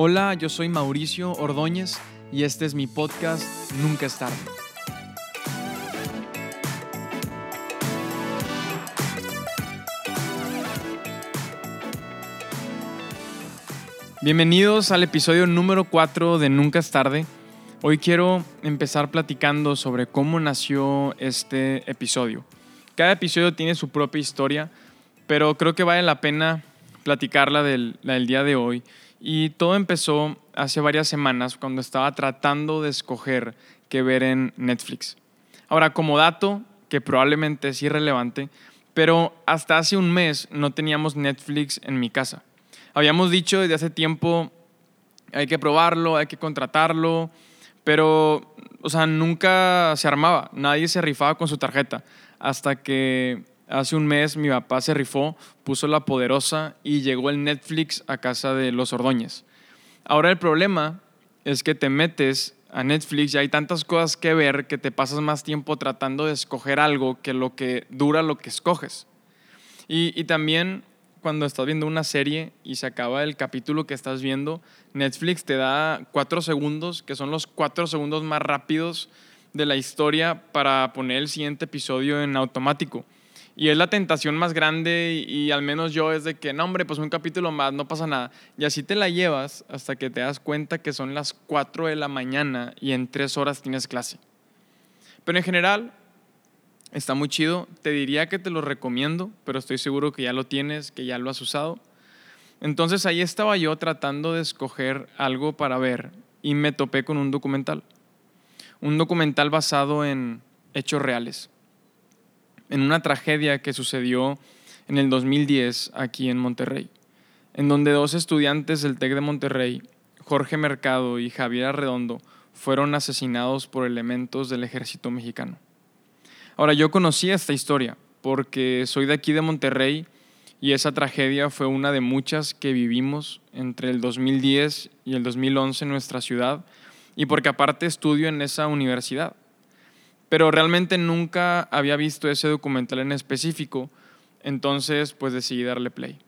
Hola, yo soy Mauricio Ordóñez y este es mi podcast Nunca es tarde. Bienvenidos al episodio número 4 de Nunca es tarde. Hoy quiero empezar platicando sobre cómo nació este episodio. Cada episodio tiene su propia historia, pero creo que vale la pena platicarla del, del día de hoy. Y todo empezó hace varias semanas cuando estaba tratando de escoger qué ver en Netflix. Ahora, como dato, que probablemente es irrelevante, pero hasta hace un mes no teníamos Netflix en mi casa. Habíamos dicho desde hace tiempo, hay que probarlo, hay que contratarlo, pero, o sea, nunca se armaba, nadie se rifaba con su tarjeta, hasta que hace un mes mi papá se rifó, puso la poderosa y llegó el Netflix a casa de los Ordóñez. Ahora el problema es que te metes a Netflix y hay tantas cosas que ver que te pasas más tiempo tratando de escoger algo que lo que dura lo que escoges. Y, y también cuando estás viendo una serie y se acaba el capítulo que estás viendo, Netflix te da cuatro segundos, que son los cuatro segundos más rápidos de la historia para poner el siguiente episodio en automático. Y es la tentación más grande y, al menos yo es de que, no hombre, pues un capítulo más, no pasa nada. Y así te la llevas hasta que te das cuenta que son las 4 de la mañana y en 3 horas tienes clase. Pero en general, está muy chido. Te diría que te lo recomiendo, pero estoy seguro que ya lo tienes, que ya lo has usado. Entonces ahí estaba yo tratando de escoger algo para ver y me topé con un documental. Un documental basado en hechos reales en una tragedia que sucedió en el 2010 aquí en Monterrey, en donde dos estudiantes del TEC de Monterrey, Jorge Mercado y Javier Arredondo, fueron asesinados por elementos del ejército mexicano. Ahora, yo conocí esta historia porque soy de aquí de Monterrey y esa tragedia fue una de muchas que vivimos entre el 2010 y el 2011 en nuestra ciudad y porque aparte estudio en esa universidad pero realmente nunca había visto ese documental en específico, entonces pues decidí darle play.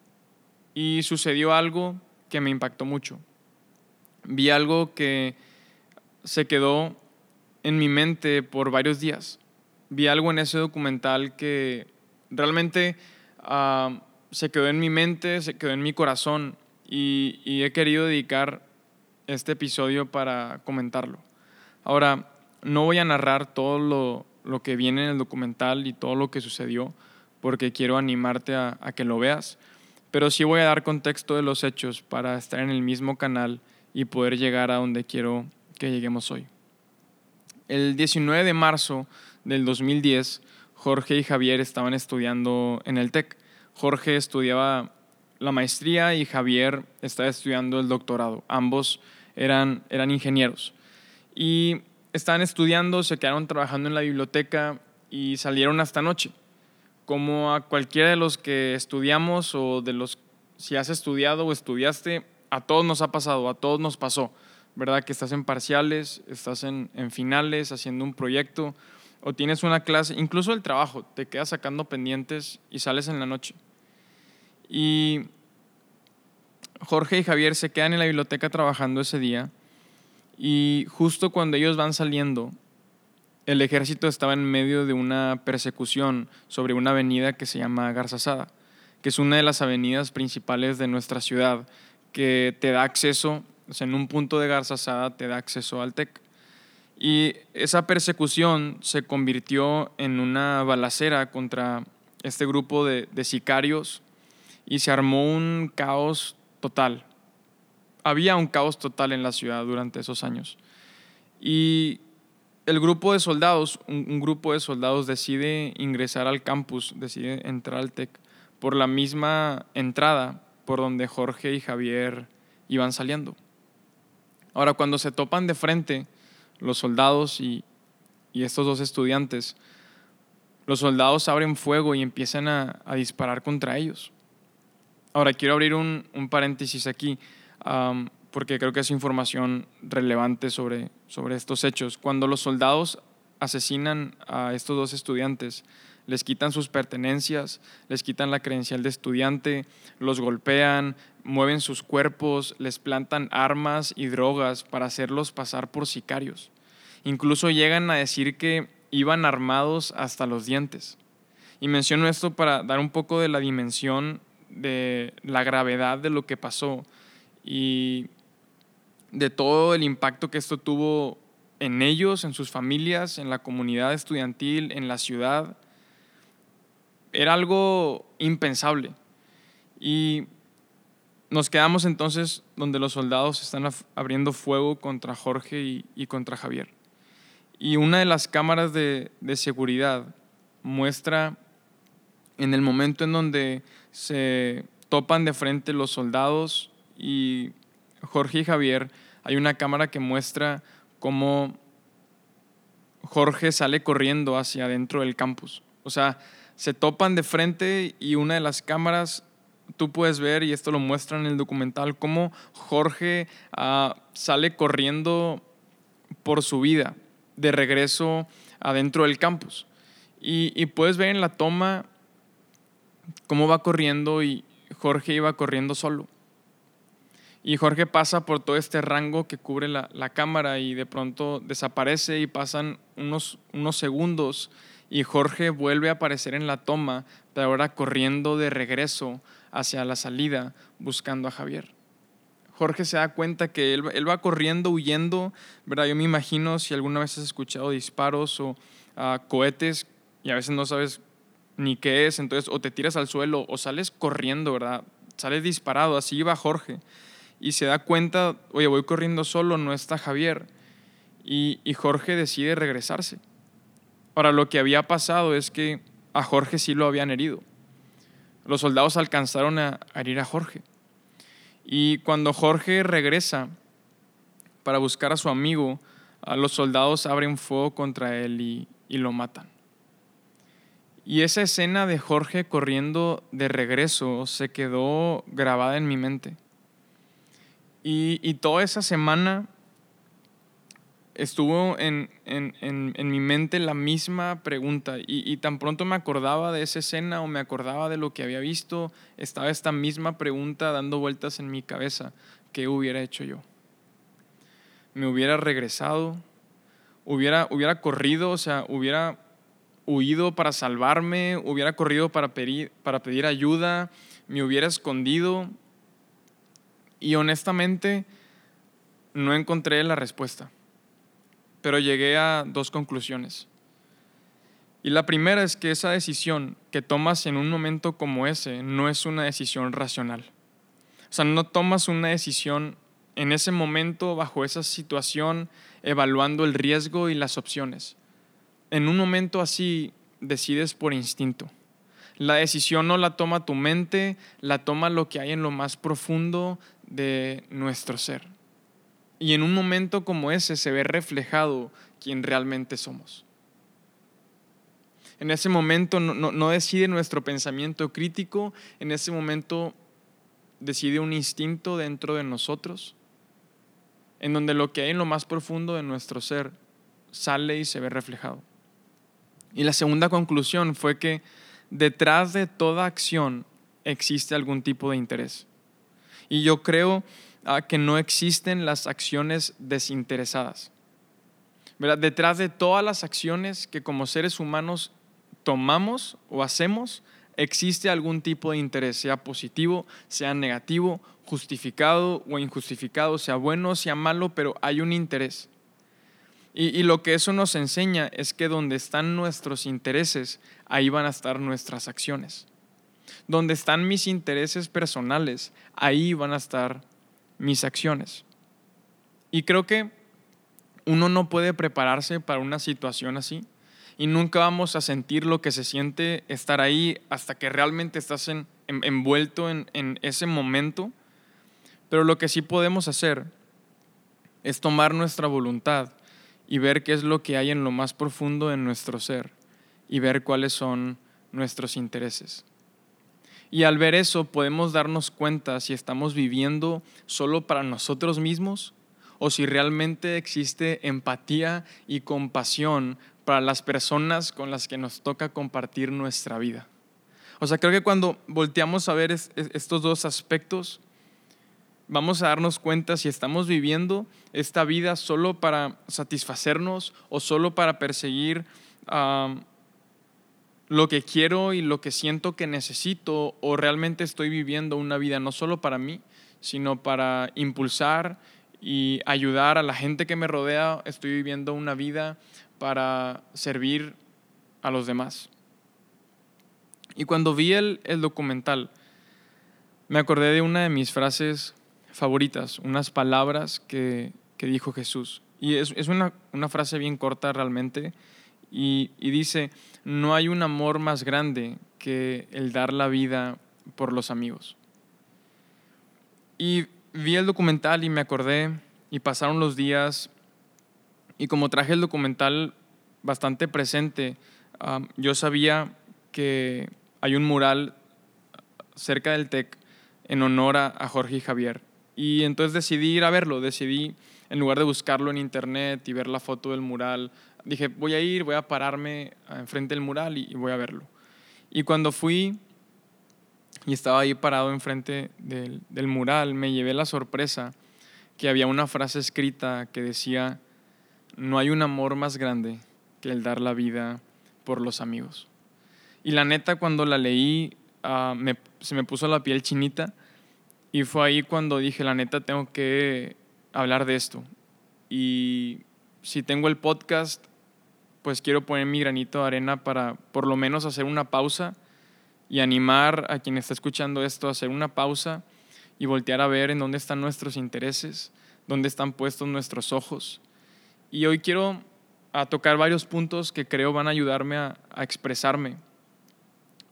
Y sucedió algo que me impactó mucho. Vi algo que se quedó en mi mente por varios días. Vi algo en ese documental que realmente ah, se quedó en mi mente, se quedó en mi corazón y, y he querido dedicar este episodio para comentarlo. Ahora, no voy a narrar todo lo, que viene en el documental y todo lo que sucedió, porque quiero animarte a, que lo veas, pero sí voy a dar contexto de los hechos para estar en el mismo canal y poder llegar a donde quiero que lleguemos hoy. El 19 de marzo del 2010, Jorge y Javier estaban estudiando en el TEC. Jorge estudiaba la maestría y Javier estaba estudiando el doctorado. Ambos eran, eran ingenieros. Y estaban estudiando, se quedaron trabajando en la biblioteca y salieron hasta noche. Como a cualquiera de los que estudiamos o de los, si has estudiado o estudiaste, a todos nos ha pasado, a todos nos pasó, ¿verdad? Que estás en parciales, estás en, en finales, haciendo un proyecto o tienes una clase, incluso el trabajo, te quedas sacando pendientes y sales en la noche. Y Jorge y Javier se quedan en la biblioteca trabajando ese día y justo cuando ellos van saliendo, el ejército estaba en medio de una persecución sobre una avenida que se llama Garzazada, que es una de las avenidas principales de nuestra ciudad, que te da acceso, o sea, en un punto de Garzazada te da acceso al TEC. Y esa persecución se convirtió en una balacera contra este grupo de sicarios y se armó un caos total había un caos total en la ciudad durante esos años. Y el grupo de soldados, un, grupo de soldados decide ingresar al campus, decide entrar al TEC por la misma entrada por donde Jorge y Javier iban saliendo. Ahora, cuando se topan de frente los soldados y, estos dos estudiantes, los soldados abren fuego y empiezan a, disparar contra ellos. Ahora, quiero abrir un, un paréntesis aquí porque creo que es información relevante sobre, sobre estos hechos. Cuando los soldados asesinan a estos dos estudiantes, les quitan sus pertenencias, les quitan la credencial de estudiante, los golpean, mueven sus cuerpos, les plantan armas y drogas para hacerlos pasar por sicarios. Incluso llegan a decir que iban armados hasta los dientes. Y menciono esto para dar un poco de la dimensión de la gravedad de lo que pasó y de todo el impacto que esto tuvo en ellos, en sus familias, en la comunidad estudiantil, en la ciudad. Era algo impensable. Y nos quedamos entonces donde los soldados están abriendo fuego contra Jorge y, contra Javier. Y una de las cámaras de, seguridad muestra en el momento en donde se topan de frente los soldados y Jorge y Javier, hay una cámara que muestra cómo Jorge sale corriendo hacia adentro del campus. O sea, se topan de frente y una de las cámaras, tú puedes ver, y esto lo muestra en el documental, cómo Jorge ah, sale corriendo por su vida de regreso adentro del campus. Y, y puedes ver en la toma cómo va corriendo y Jorge iba corriendo solo. Y Jorge pasa por todo este rango que cubre la, cámara y de pronto desaparece y pasan unos, unos segundos y Jorge vuelve a aparecer en la toma, pero ahora corriendo de regreso hacia la salida buscando a Javier. Jorge se da cuenta que él, él, va corriendo, huyendo, ¿verdad? Yo me imagino si alguna vez has escuchado disparos o ah, cohetes y a veces no sabes ni qué es, entonces o te tiras al suelo o sales corriendo, ¿verdad? Sales disparado, así iba Jorge y se da cuenta, oye, voy corriendo solo, no está Javier. Y, Jorge decide regresarse. Ahora, lo que había pasado es que a Jorge sí lo habían herido. Los soldados alcanzaron a, herir a Jorge. Y cuando Jorge regresa para buscar a su amigo, a los soldados abren fuego contra él y, y lo matan. Y esa escena de Jorge corriendo de regreso se quedó grabada en mi mente. Y, toda esa semana estuvo en, mi mente la misma pregunta y, tan pronto me acordaba de esa escena o me acordaba de lo que había visto, estaba esta misma pregunta dando vueltas en mi cabeza. ¿Qué hubiera hecho yo? ¿Me hubiera regresado? ¿Hubiera, hubiera corrido? O sea, hubiera huido para salvarme? ¿Hubiera corrido para pedir, para pedir ayuda? ¿Me hubiera escondido? Y honestamente no encontré la respuesta, pero llegué a dos conclusiones. Y la primera es que esa decisión que tomas en un momento como ese no es una decisión racional. O sea, no tomas una decisión en ese momento, bajo esa situación, evaluando el riesgo y las opciones. En un momento así decides por instinto. La decisión no la toma tu mente, la toma lo que hay en lo más profundo de nuestro ser. Y en un momento como ese se ve reflejado quién realmente somos. En ese momento no, decide nuestro pensamiento crítico, en ese momento decide un instinto dentro de nosotros, en donde lo que hay en lo más profundo de nuestro ser sale y se ve reflejado. Y la segunda conclusión fue que detrás de toda acción existe algún tipo de interés. Y yo creo ah, que no existen las acciones desinteresadas. Detrás de todas las acciones que como seres humanos tomamos o hacemos, existe algún tipo de interés, sea positivo, sea negativo, justificado o injustificado, sea bueno, sea malo, pero hay un interés. y, lo que eso nos enseña es que donde están nuestros intereses, ahí van a estar nuestras acciones donde están mis intereses personales, ahí van a estar mis acciones. Y creo que uno no puede prepararse para una situación así y nunca vamos a sentir lo que se siente estar ahí hasta que realmente estás envuelto en, en ese momento. Pero lo que sí podemos hacer es tomar nuestra voluntad y ver qué es lo que hay en lo más profundo de nuestro ser y ver cuáles son nuestros intereses. Y al ver eso podemos darnos cuenta si estamos viviendo solo para nosotros mismos o si realmente existe empatía y compasión para las personas con las que nos toca compartir nuestra vida. O sea, creo que cuando volteamos a ver estos dos aspectos, vamos a darnos cuenta si estamos viviendo esta vida solo para satisfacernos o solo para perseguir lo que quiero y lo que siento que necesito o realmente estoy viviendo una vida no solo para mí, sino para impulsar y ayudar a la gente que me rodea. Estoy viviendo una vida para servir a los demás. Y cuando vi el, documental, me acordé de una de mis frases favoritas, unas palabras que, dijo Jesús. Y es, una, una frase bien corta realmente, y, dice, no hay un amor más grande que el dar la vida por los amigos. Y vi el documental y me acordé y pasaron los días y como traje el documental bastante presente, yo sabía que hay un mural cerca del TEC en honor a Jorge y Javier. Y entonces decidí ir a verlo, decidí en lugar de buscarlo en internet y ver la foto del mural, dije, voy a ir, voy a pararme enfrente del mural y, voy a verlo. Y cuando fui y estaba ahí parado enfrente del, del mural, me llevé la sorpresa que había una frase escrita que decía, no hay un amor más grande que el dar la vida por los amigos. Y la neta, cuando la leí, ah, se me puso la piel chinita y fue ahí cuando dije, la neta, tengo que hablar de esto. Y si tengo el podcast, pues quiero poner mi granito de arena para por lo menos hacer una pausa y animar a quien está escuchando esto a hacer una pausa y voltear a ver en dónde están nuestros intereses, dónde están puestos nuestros ojos. Y hoy quiero a tocar varios puntos que creo van a ayudarme a, expresarme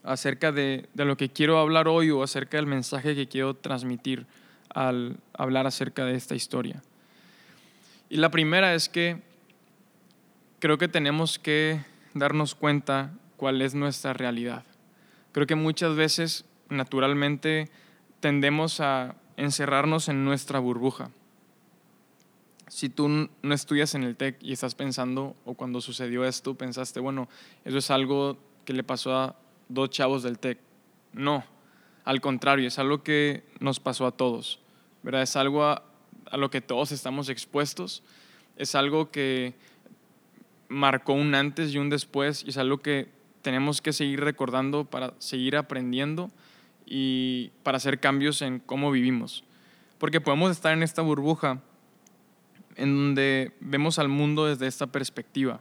acerca de, lo que quiero hablar hoy o acerca del mensaje que quiero transmitir al hablar acerca de esta historia. Y la primera es que creo que tenemos que darnos cuenta cuál es nuestra realidad. Creo que muchas veces, naturalmente, tendemos a encerrarnos en nuestra burbuja. Si tú no estudias en el TEC y estás pensando, o cuando sucedió esto, pensaste, bueno, eso es algo que le pasó a dos chavos del TEC. No, al contrario, es algo que nos pasó a todos. ¿verdad? Es algo a, a lo que todos estamos expuestos. Es algo que marcó un antes y un después y es algo que tenemos que seguir recordando para seguir aprendiendo y para hacer cambios en cómo vivimos. Porque podemos estar en esta burbuja en donde vemos al mundo desde esta perspectiva.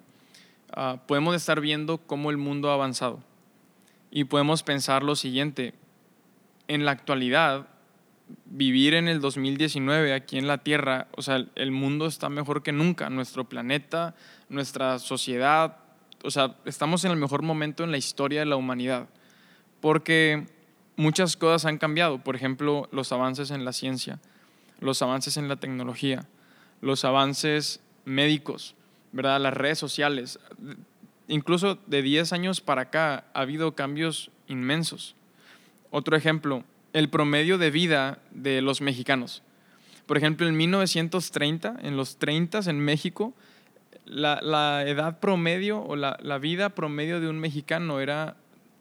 Ah, podemos estar viendo cómo el mundo ha avanzado y podemos pensar lo siguiente, en la actualidad vivir en el 2019 aquí en la Tierra, o sea, el mundo está mejor que nunca, nuestro planeta, nuestra sociedad, o sea, estamos en el mejor momento en la historia de la humanidad, porque muchas cosas han cambiado, por ejemplo, los avances en la ciencia, los avances en la tecnología, los avances médicos, ¿verdad? Las redes sociales, incluso de 10 años para acá ha habido cambios inmensos. Otro ejemplo, el promedio de vida de los mexicanos. Por ejemplo, en 1930, en los 30 en México, la, edad promedio o la, vida promedio de un mexicano era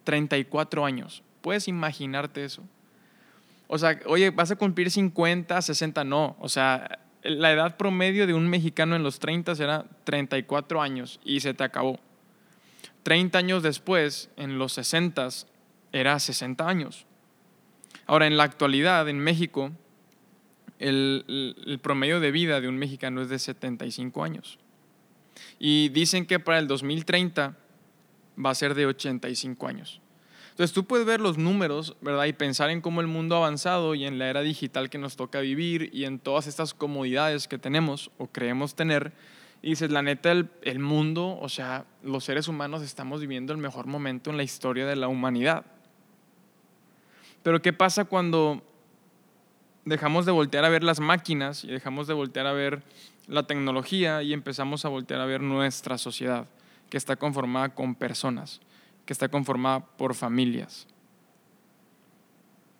34 años. ¿Puedes imaginarte eso? O sea, oye, vas a cumplir 50, 60, no. O sea, la edad promedio de un mexicano en los 30 era 34 años y se te acabó. 30 años después, en los 60, era 60 años. Ahora, en la actualidad, en México, el, promedio de vida de un mexicano es de 75 años. Y dicen que para el 2030 va a ser de 85 años. Entonces tú puedes ver los números, ¿verdad? Y pensar en cómo el mundo ha avanzado y en la era digital que nos toca vivir y en todas estas comodidades que tenemos o creemos tener. Y dices, la neta, el, el mundo, o sea, los seres humanos estamos viviendo el mejor momento en la historia de la humanidad. Pero ¿qué pasa cuando dejamos de voltear a ver las máquinas y dejamos de voltear a ver la tecnología y empezamos a voltear a ver nuestra sociedad, que está conformada con personas, que está conformada por familias?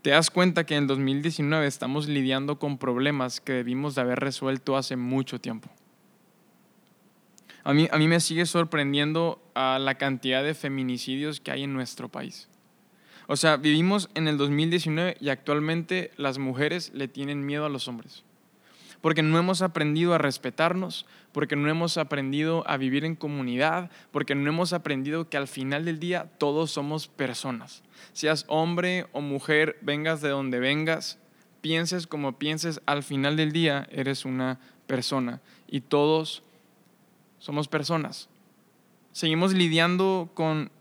te das cuenta que en el 2019 estamos lidiando con problemas que debimos de haber resuelto hace mucho tiempo. A mí, a mí me sigue sorprendiendo a la cantidad de feminicidios que hay en nuestro país. O sea, vivimos en el 2019 y actualmente las mujeres le tienen miedo a los hombres. Porque no hemos aprendido a respetarnos, porque no hemos aprendido a vivir en comunidad, porque no hemos aprendido que al final del día todos somos personas. Seas hombre o mujer, vengas de donde vengas, pienses como pienses, al final del día eres una persona y todos somos personas. Seguimos lidiando con,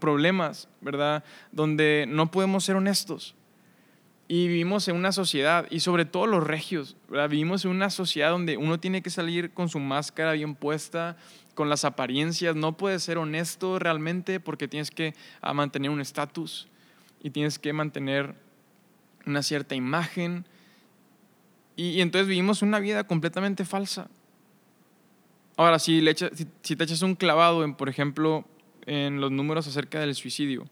problemas, ¿verdad? Donde no podemos ser honestos. Y vivimos en una sociedad, y sobre todo los regios, ¿verdad? Vivimos en una sociedad donde uno tiene que salir con su máscara bien puesta, con las apariencias. No puedes ser honesto realmente porque tienes que ah, mantener un estatus y tienes que mantener una cierta imagen. y entonces vivimos una vida completamente falsa. Ahora, si, le si, te echas un clavado en, por ejemplo, en los números acerca del suicidio,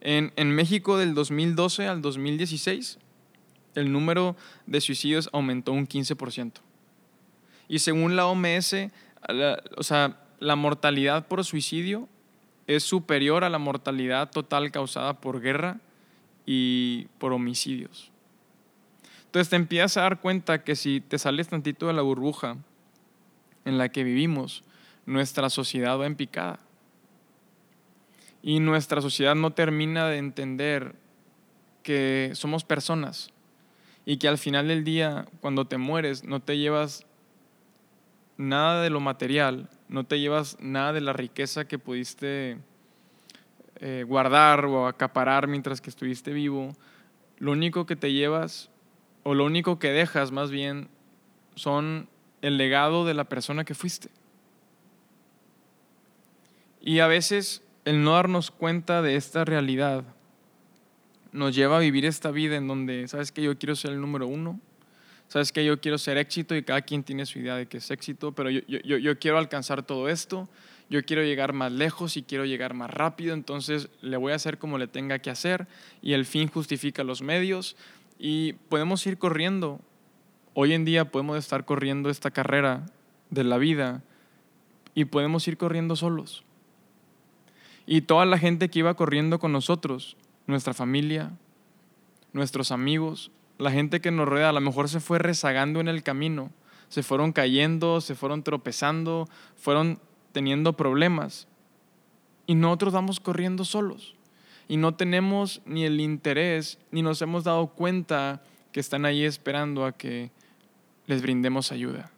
en, en México del 2012 al 2016, el número de suicidios aumentó un 15%. Y según la OMS, o sea, la mortalidad por suicidio es superior a la mortalidad total causada por guerra y por homicidios. Entonces te empiezas a dar cuenta que si te sales tantito de la burbuja en la que vivimos, nuestra sociedad va en picada. Y nuestra sociedad no termina de entender que somos personas y que al final del día, cuando te mueres, no te llevas nada de lo material, no te llevas nada de la riqueza que pudiste eh, guardar o acaparar mientras que estuviste vivo. Lo único que te llevas, o lo único que dejas más bien, son el legado de la persona que fuiste. Y a veces el no darnos cuenta de esta realidad nos lleva a vivir esta vida en donde, ¿sabes que Yo quiero ser el número uno, sabes que yo quiero ser éxito y cada quien tiene su idea de qué es éxito, pero yo, yo, yo, quiero alcanzar todo esto, yo quiero llegar más lejos y quiero llegar más rápido, entonces le voy a hacer como le tenga que hacer y el fin justifica los medios. Y podemos ir corriendo. Hoy en día podemos estar corriendo esta carrera de la vida y podemos ir corriendo solos. Y toda la gente que iba corriendo con nosotros, nuestra familia, nuestros amigos, la gente que nos rodea, a lo mejor se fue rezagando en el camino, se fueron cayendo, se fueron tropezando, fueron teniendo problemas. Y nosotros vamos corriendo solos. Y no tenemos ni el interés, ni nos hemos dado cuenta que están ahí esperando a que les brindemos ayuda,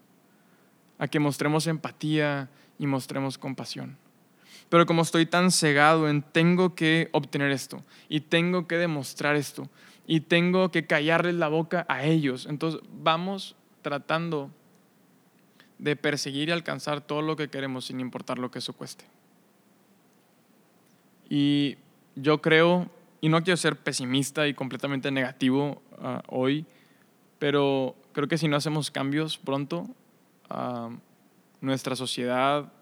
a que mostremos empatía y mostremos compasión. Pero como estoy tan cegado en tengo que obtener esto y tengo que demostrar esto y tengo que callarles la boca a ellos, entonces vamos tratando de perseguir y alcanzar todo lo que queremos sin importar lo que eso cueste. Y yo creo, y no quiero ser pesimista y completamente negativo ah, hoy, pero creo que si no hacemos cambios pronto, nuestra sociedad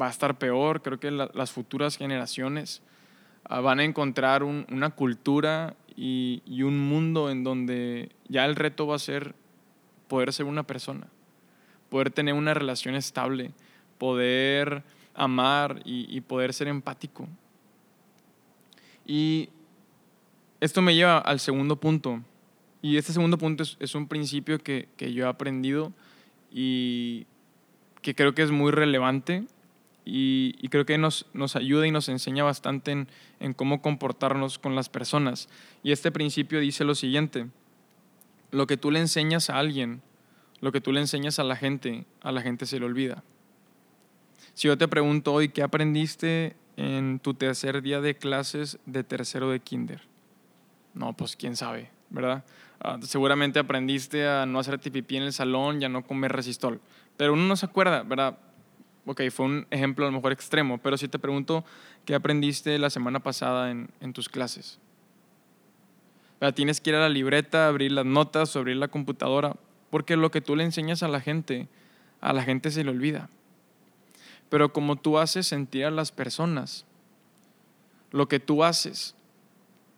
va a estar peor. Creo que las futuras generaciones ah, van a encontrar una cultura y, y, un mundo en donde ya el reto va a ser poder ser una persona, poder tener una relación estable, poder amar y, y poder ser empático. Y esto me lleva al segundo punto y este segundo punto es, un principio que, yo he aprendido y que creo que es muy relevante y, creo que nos, nos, ayuda y nos enseña bastante en, en, cómo comportarnos con las personas. Y este principio dice lo siguiente, lo que tú le enseñas a alguien, lo que tú le enseñas a la gente, a la gente se le olvida. Si yo te pregunto hoy, ¿qué aprendiste en tu tercer día de clases de tercero de kinder? No, pues quién sabe, ¿verdad? Ah, seguramente aprendiste a no hacer pipí en el salón y a no comer resistol. Pero uno no se acuerda, ¿verdad? Ok, fue un ejemplo a lo mejor extremo, pero si te pregunto, ¿qué aprendiste la semana pasada en, en tus clases? Tienes que ir a la libreta, abrir las notas, abrir la computadora, porque lo que tú le enseñas a la gente, a la gente se le olvida. Pero como tú haces sentir a las personas, lo que tú haces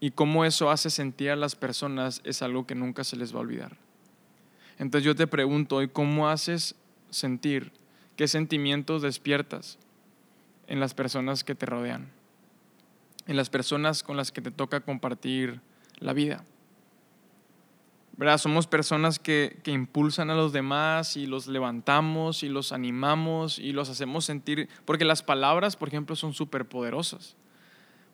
y cómo eso hace sentir a las personas es algo que nunca se les va a olvidar. Entonces yo te pregunto hoy, ¿cómo haces sentir? ¿Qué sentimientos despiertas en las personas que te rodean? En las personas con las que te toca compartir la vida. ¿verdad? Somos personas que, que, impulsan a los demás y los levantamos y los animamos y los hacemos sentir, porque las palabras, por ejemplo, son súper poderosas.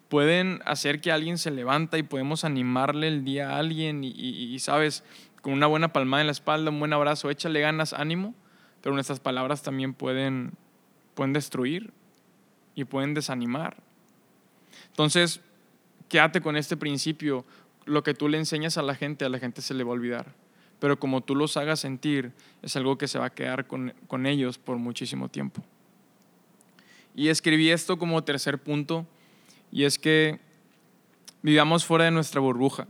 Pueden hacer que alguien se levanta y podemos animarle el día a alguien y, y, sabes, con una buena palmada en la espalda, un buen abrazo, échale ganas, ánimo, pero nuestras palabras también pueden, pueden destruir y pueden desanimar. Entonces, quédate con este principio lo que tú le enseñas a la gente, a la gente se le va a olvidar. Pero como tú los hagas sentir, es algo que se va a quedar con, con ellos por muchísimo tiempo. Y escribí esto como tercer punto, y es que vivamos fuera de nuestra burbuja,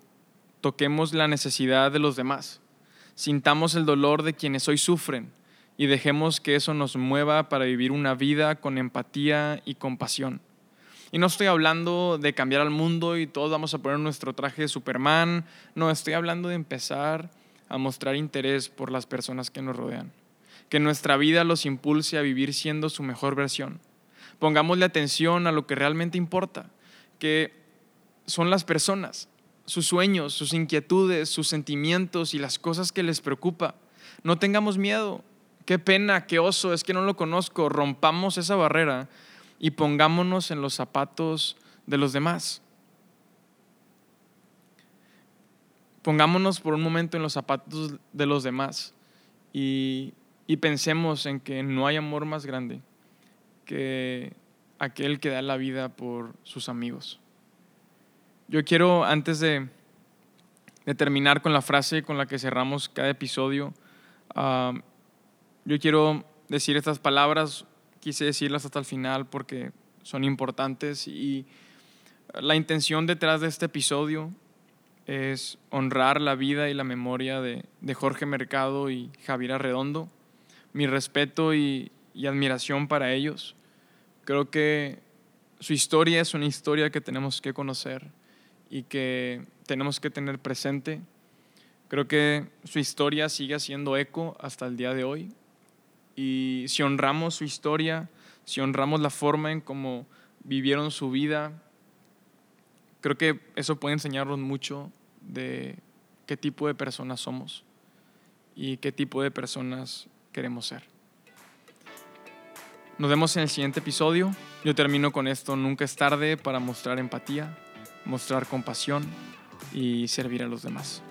toquemos la necesidad de los demás, sintamos el dolor de quienes hoy sufren y dejemos que eso nos mueva para vivir una vida con empatía y compasión. Y no estoy hablando de cambiar al mundo y todos vamos a poner nuestro traje de Superman. No, estoy hablando de empezar a mostrar interés por las personas que nos rodean. Que nuestra vida los impulse a vivir siendo su mejor versión. Pongámosle atención a lo que realmente importa, que son las personas, sus sueños, sus inquietudes, sus sentimientos y las cosas que les preocupa. No tengamos miedo. Qué pena, qué oso, es que no lo conozco. Rompamos esa barrera y pongámonos en los zapatos de los demás. Pongámonos por un momento en los zapatos de los demás y, y pensemos en que no hay amor más grande que aquel que da la vida por sus amigos. Yo quiero, antes de, de terminar con la frase con la que cerramos cada episodio, uh, yo quiero decir estas palabras quise decirlas hasta el final porque son importantes y la intención detrás de este episodio es honrar la vida y la memoria de, de Jorge Mercado y Javier Arredondo. Mi respeto y, y admiración para ellos. Creo que su historia es una historia que tenemos que conocer y que tenemos que tener presente. Creo que su historia sigue haciendo eco hasta el día de hoy. Y si honramos su historia, si honramos la forma en cómo vivieron su vida, creo que eso puede enseñarnos mucho de qué tipo de personas somos y qué tipo de personas queremos ser. Nos vemos en el siguiente episodio. Yo termino con esto, nunca es tarde para mostrar empatía, mostrar compasión y servir a los demás.